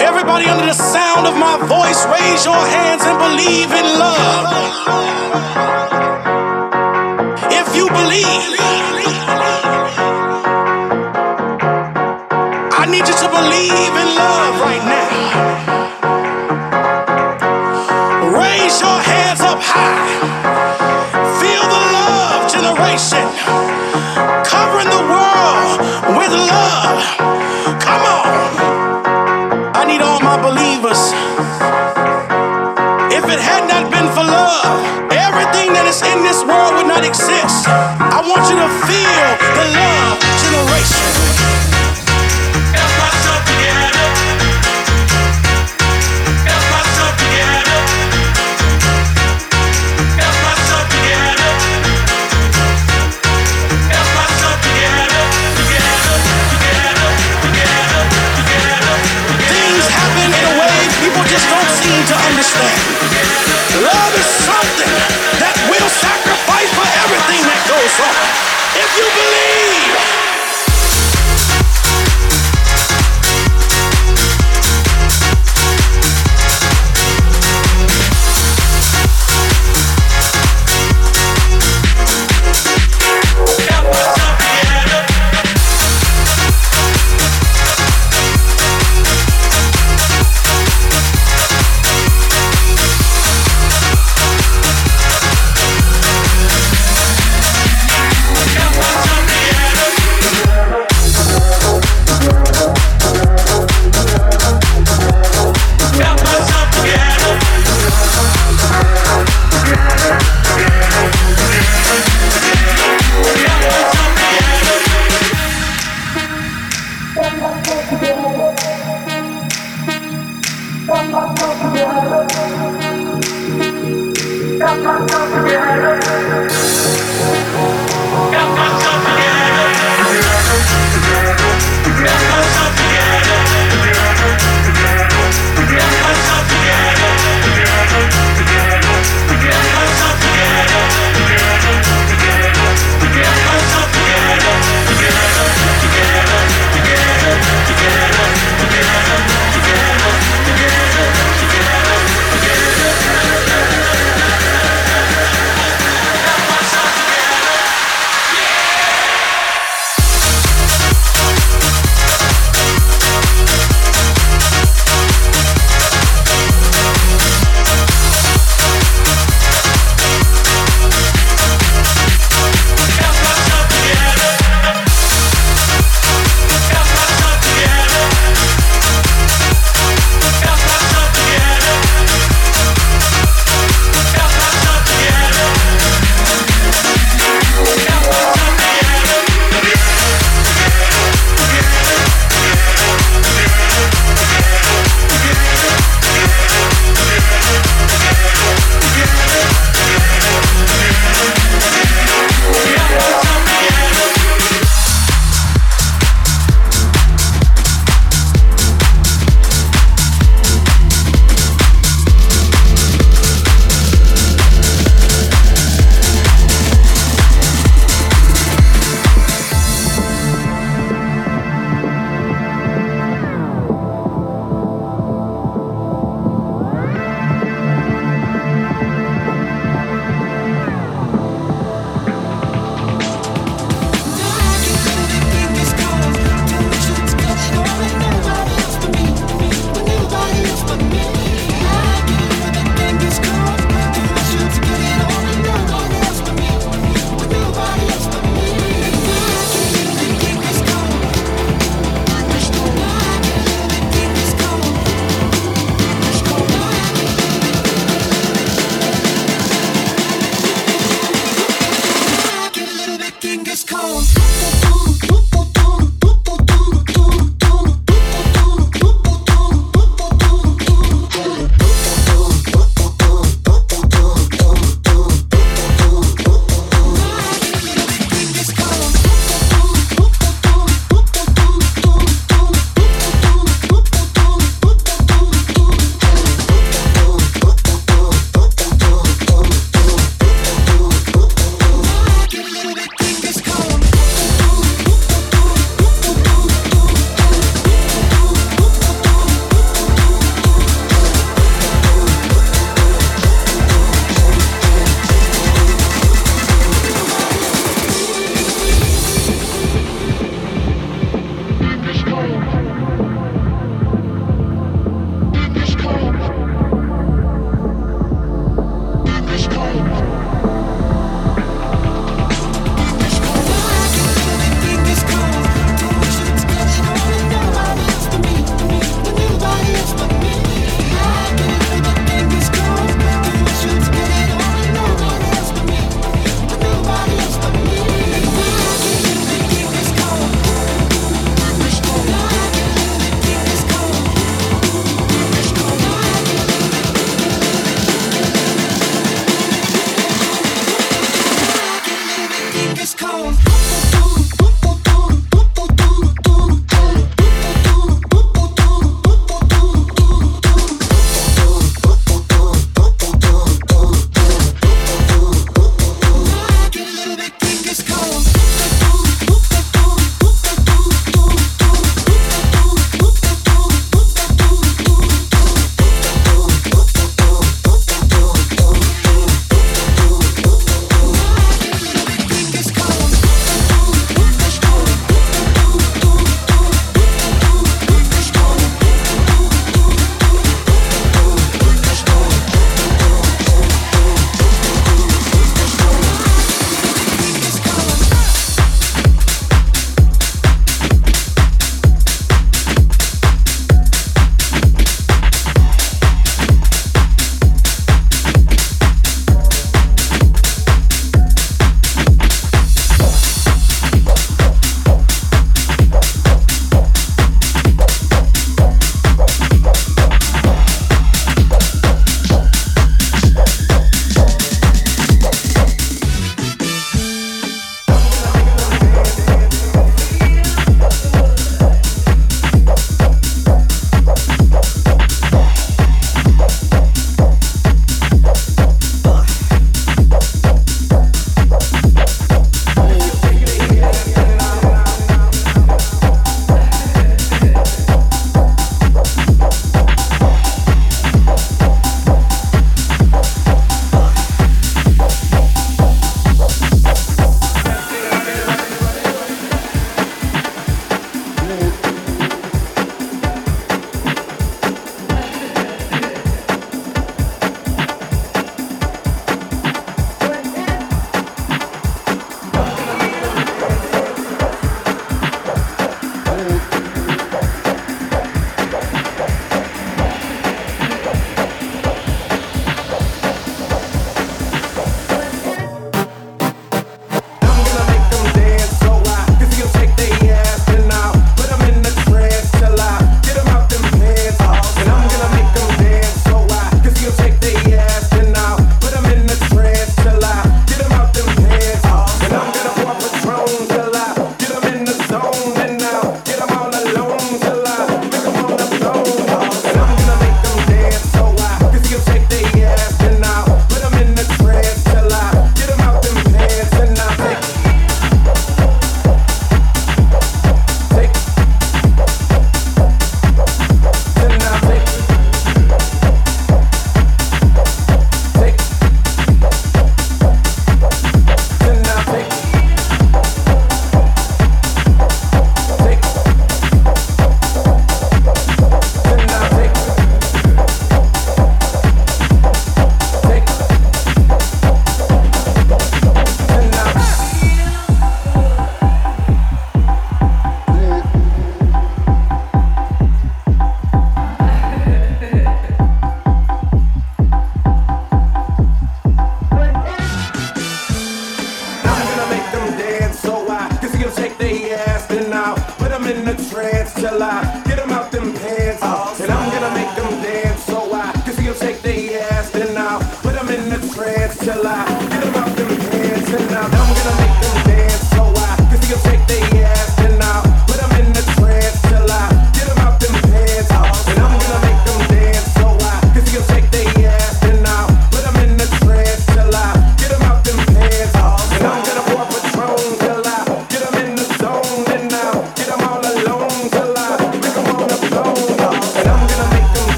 Everybody under the sound of my voice, raise your hands and believe in love. If you believe, I need you to believe in love right feel the love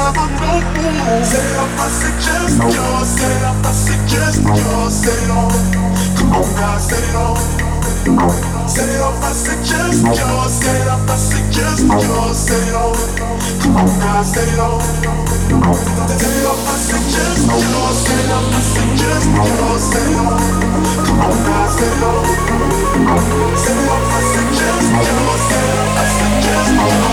Set up, I suggest yours. Set up, I suggest yours. Set it on. Come on guys, set it on. Set it up, I suggest yours. Set it up, I suggest yours. Set it on. Come on now, set it on. Set it up, I suggest yours. Set it up, I suggest yours. Set it on. Come on now, set it on. Set it up, I suggest yours. Set it up, I suggest yours.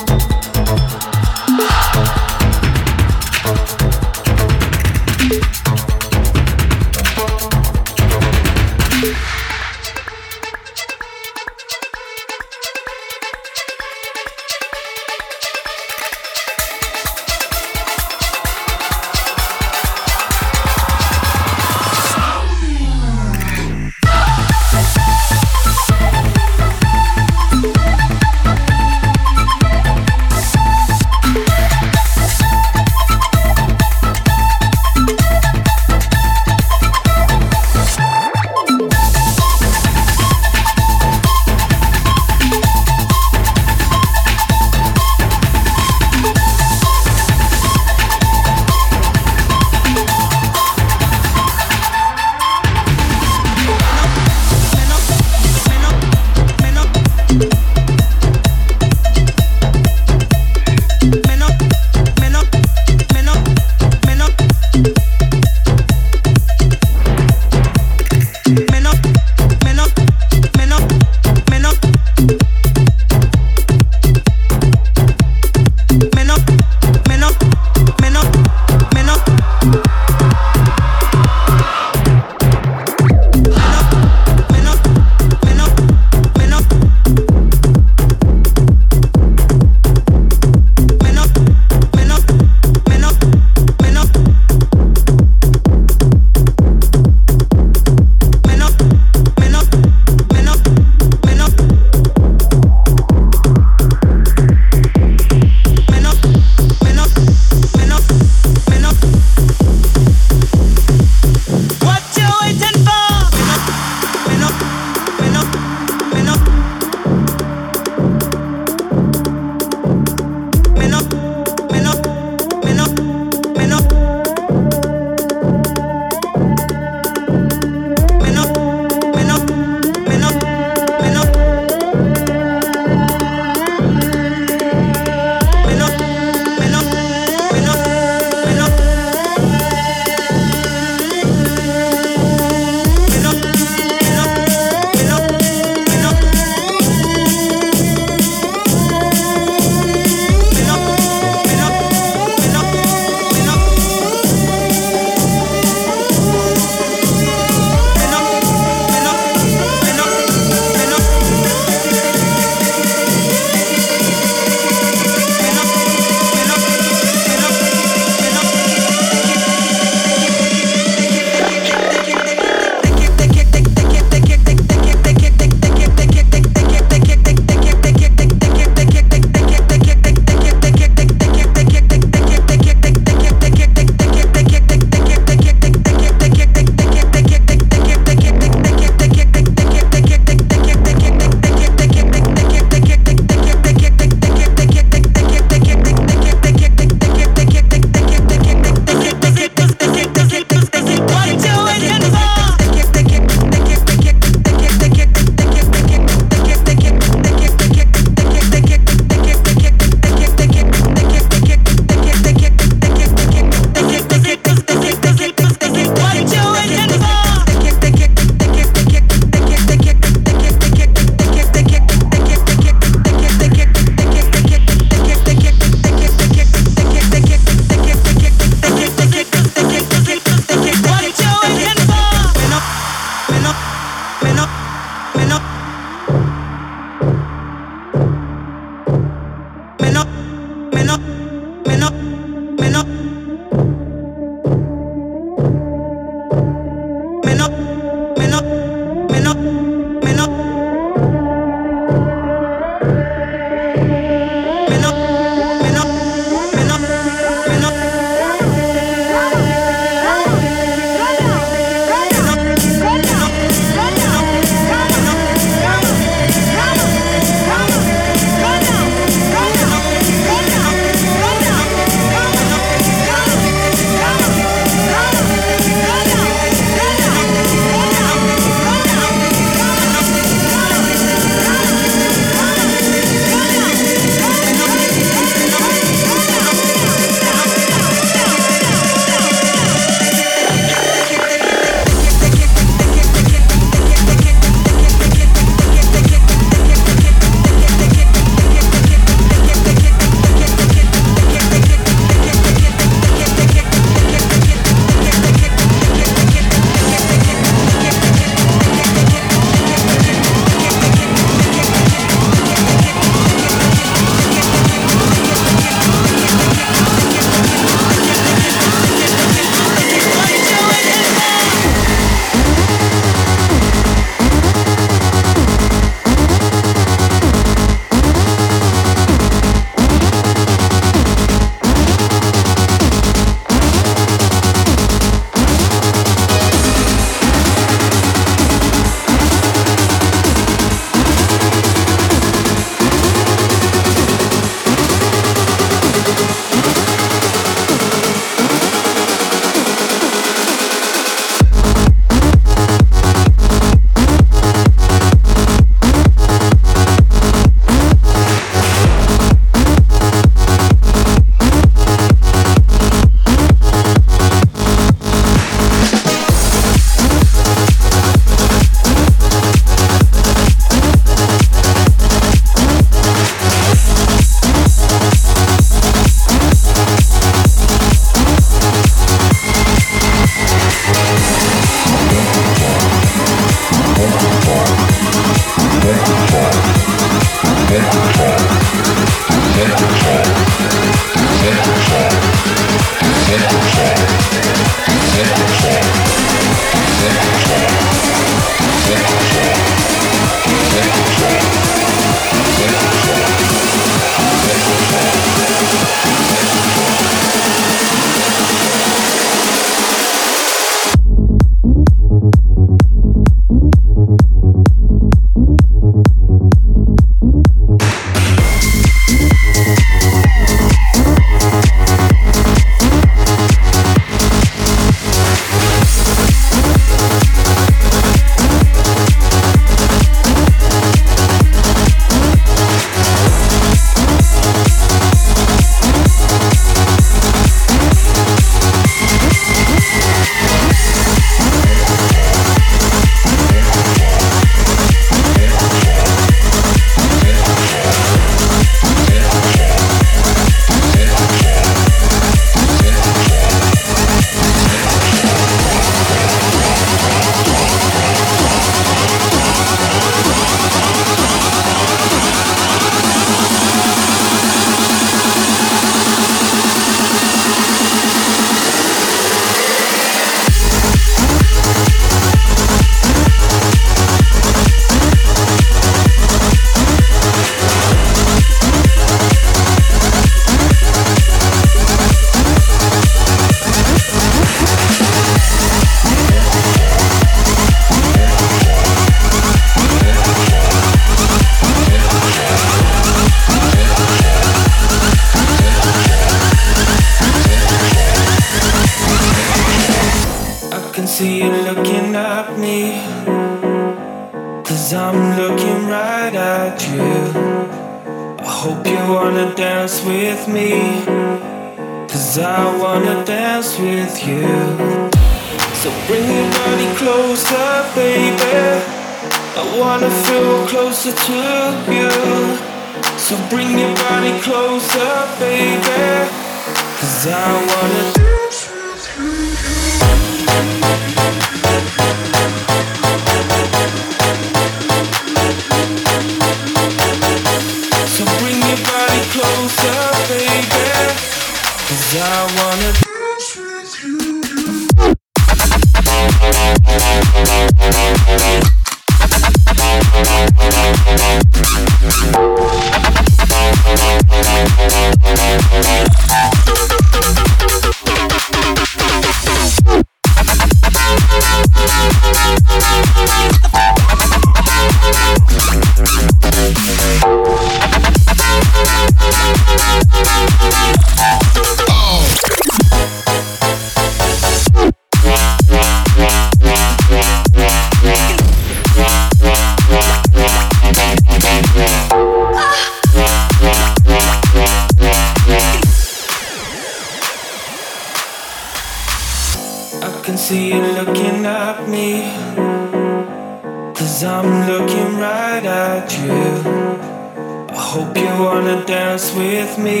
with me.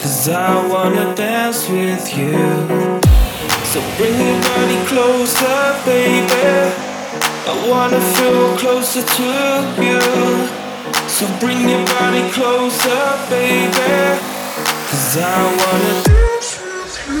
Cause I wanna dance with you. So bring your body closer, baby. I wanna feel closer to you. So bring your body closer, baby. Cause I wanna dance with you.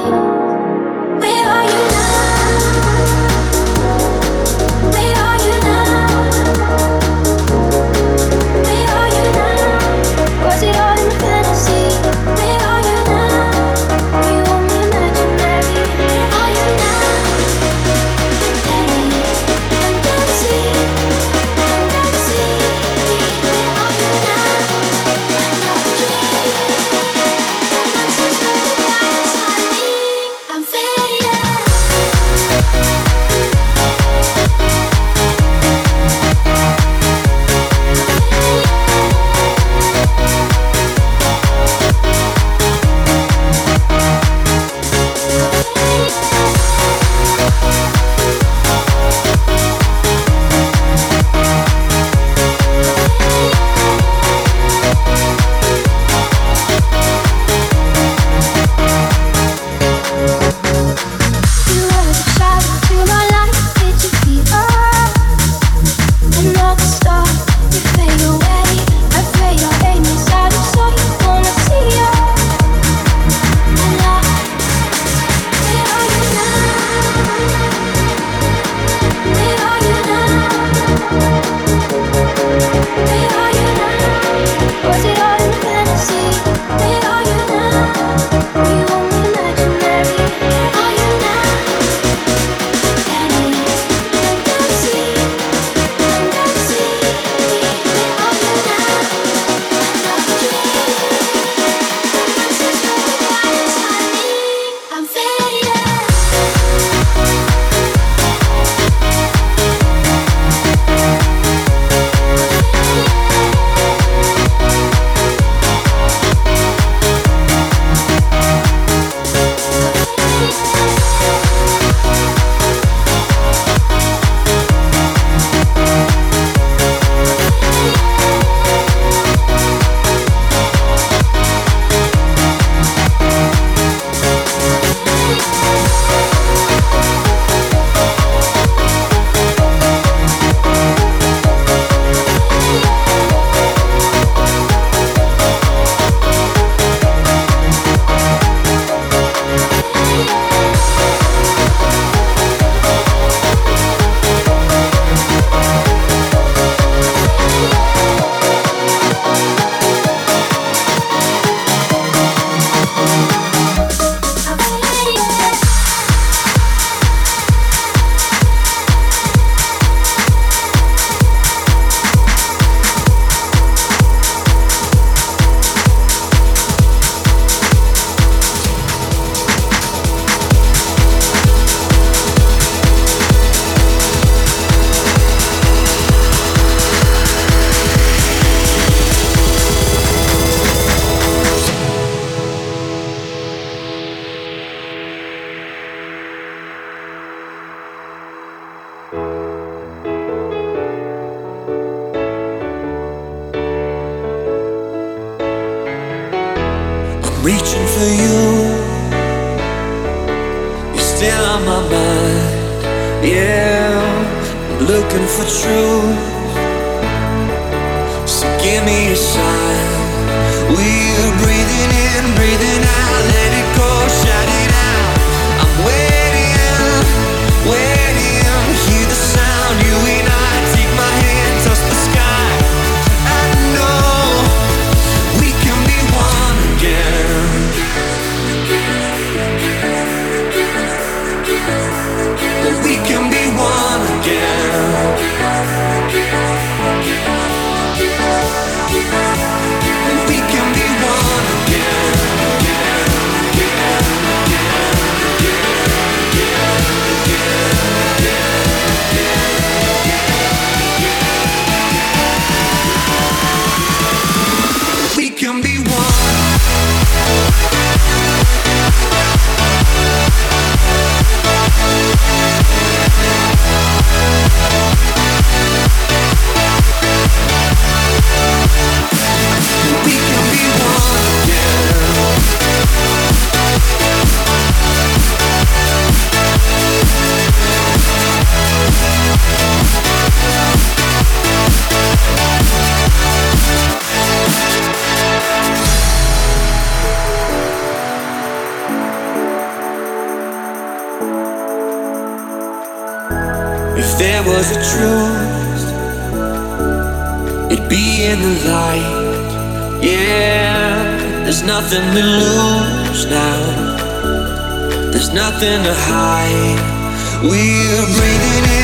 nothing to lose now. There's nothing to hide. We're breathing in.